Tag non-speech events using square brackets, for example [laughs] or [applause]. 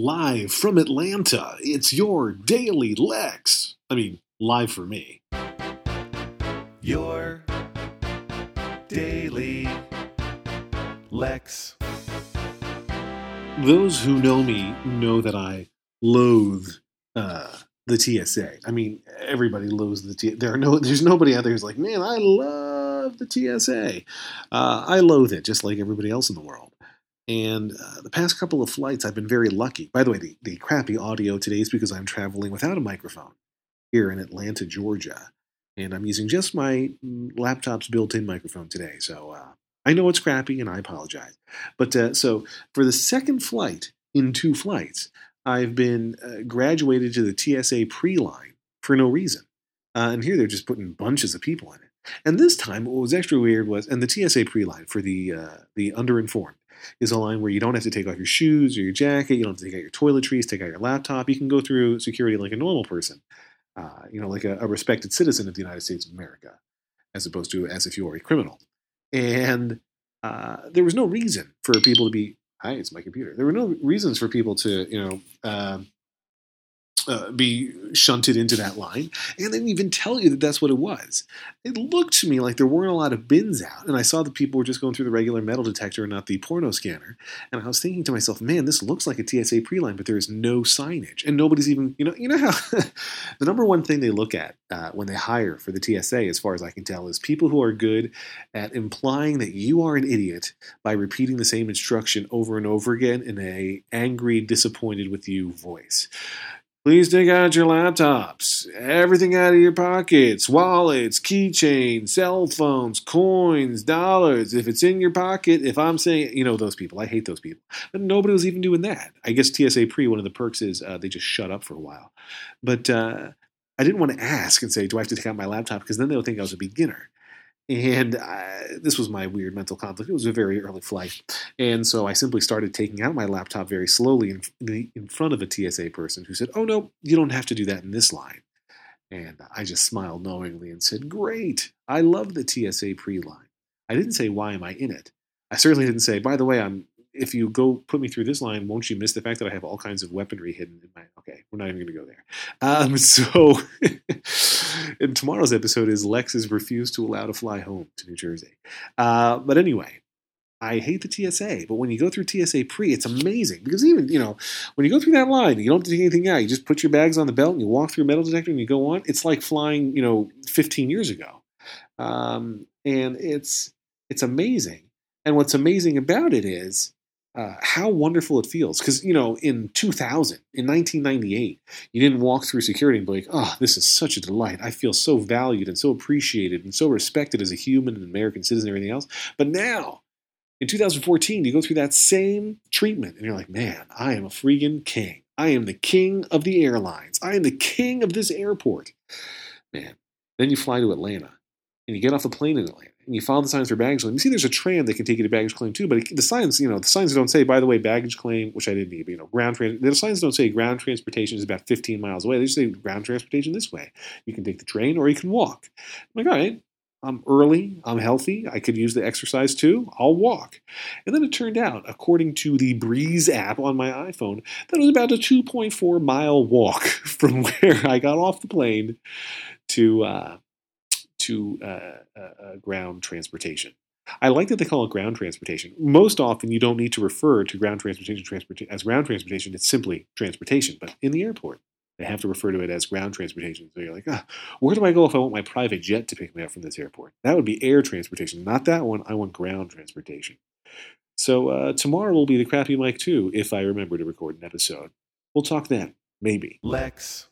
Live from Atlanta, it's your Daily Lex. I mean, live for me. Your Daily Lex. Those who know me know that I loathe uh, the TSA. I mean, everybody loathes the TSA. There are no, there's nobody out there who's like, man, I love the TSA. Uh, I loathe it, just like everybody else in the world. And uh, the past couple of flights, I've been very lucky. By the way, the, the crappy audio today is because I'm traveling without a microphone here in Atlanta, Georgia. And I'm using just my mm, laptop's built in microphone today. So uh, I know it's crappy and I apologize. But uh, so for the second flight in two flights, I've been uh, graduated to the TSA pre line for no reason. Uh, and here they're just putting bunches of people in it. And this time, what was extra weird was, and the TSA pre line for the uh, the underinformed is a line where you don't have to take off your shoes or your jacket. You don't have to take out your toiletries, take out your laptop. You can go through security like a normal person, uh, you know, like a, a, respected citizen of the United States of America, as opposed to as if you were a criminal. And uh, there was no reason for people to be. Hi, it's my computer. There were no reasons for people to, you know, uh, uh, be shunted into that line, and they didn't even tell you that that's what it was. It looked to me like there weren't a lot of bins out, and I saw that people were just going through the regular metal detector and not the porno scanner. And I was thinking to myself, man, this looks like a TSA pre-line, but there is no signage, and nobody's even, you know, you know how [laughs] the number one thing they look at uh, when they hire for the TSA, as far as I can tell, is people who are good at implying that you are an idiot by repeating the same instruction over and over again in a angry, disappointed with you voice. Please take out your laptops, everything out of your pockets, wallets, keychains, cell phones, coins, dollars. If it's in your pocket, if I'm saying, you know, those people, I hate those people. But nobody was even doing that. I guess TSA pre, one of the perks is uh, they just shut up for a while. But uh, I didn't want to ask and say, do I have to take out my laptop? Because then they'll think I was a beginner. And I, this was my weird mental conflict. It was a very early flight. And so I simply started taking out my laptop very slowly in, in front of a TSA person who said, Oh, no, you don't have to do that in this line. And I just smiled knowingly and said, Great. I love the TSA pre line. I didn't say, Why am I in it? I certainly didn't say, By the way, I'm if you go put me through this line, won't you miss the fact that I have all kinds of weaponry hidden in my? Okay, we're not even going to go there. Um, so, [laughs] in tomorrow's episode is Lex is refused to allow to fly home to New Jersey. Uh, but anyway, I hate the TSA, but when you go through TSA pre, it's amazing because even you know when you go through that line, you don't take anything out. You just put your bags on the belt and you walk through a metal detector and you go on. It's like flying, you know, 15 years ago, um, and it's it's amazing. And what's amazing about it is uh, how wonderful it feels. Because, you know, in 2000, in 1998, you didn't walk through security and be like, oh, this is such a delight. I feel so valued and so appreciated and so respected as a human and American citizen and everything else. But now, in 2014, you go through that same treatment and you're like, man, I am a freaking king. I am the king of the airlines. I am the king of this airport. Man. Then you fly to Atlanta and you get off the plane in Atlanta and you follow the signs for baggage claim, you see there's a tram that can take you to baggage claim too. But it, the signs, you know, the signs don't say, by the way, baggage claim, which I didn't need, but, you know, ground trans. The signs don't say ground transportation is about 15 miles away. They just say ground transportation this way. You can take the train or you can walk. I'm like, all right, I'm early, I'm healthy, I could use the exercise too, I'll walk. And then it turned out, according to the Breeze app on my iPhone, that it was about a 2.4 mile walk [laughs] from where I got off the plane to uh, to uh, uh, uh, ground transportation. I like that they call it ground transportation. Most often, you don't need to refer to ground transportation transport- as ground transportation. It's simply transportation. But in the airport, they have to refer to it as ground transportation. So you're like, ah, where do I go if I want my private jet to pick me up from this airport? That would be air transportation, not that one. I want ground transportation. So uh, tomorrow will be the crappy mic too, if I remember to record an episode. We'll talk then, maybe. Lex.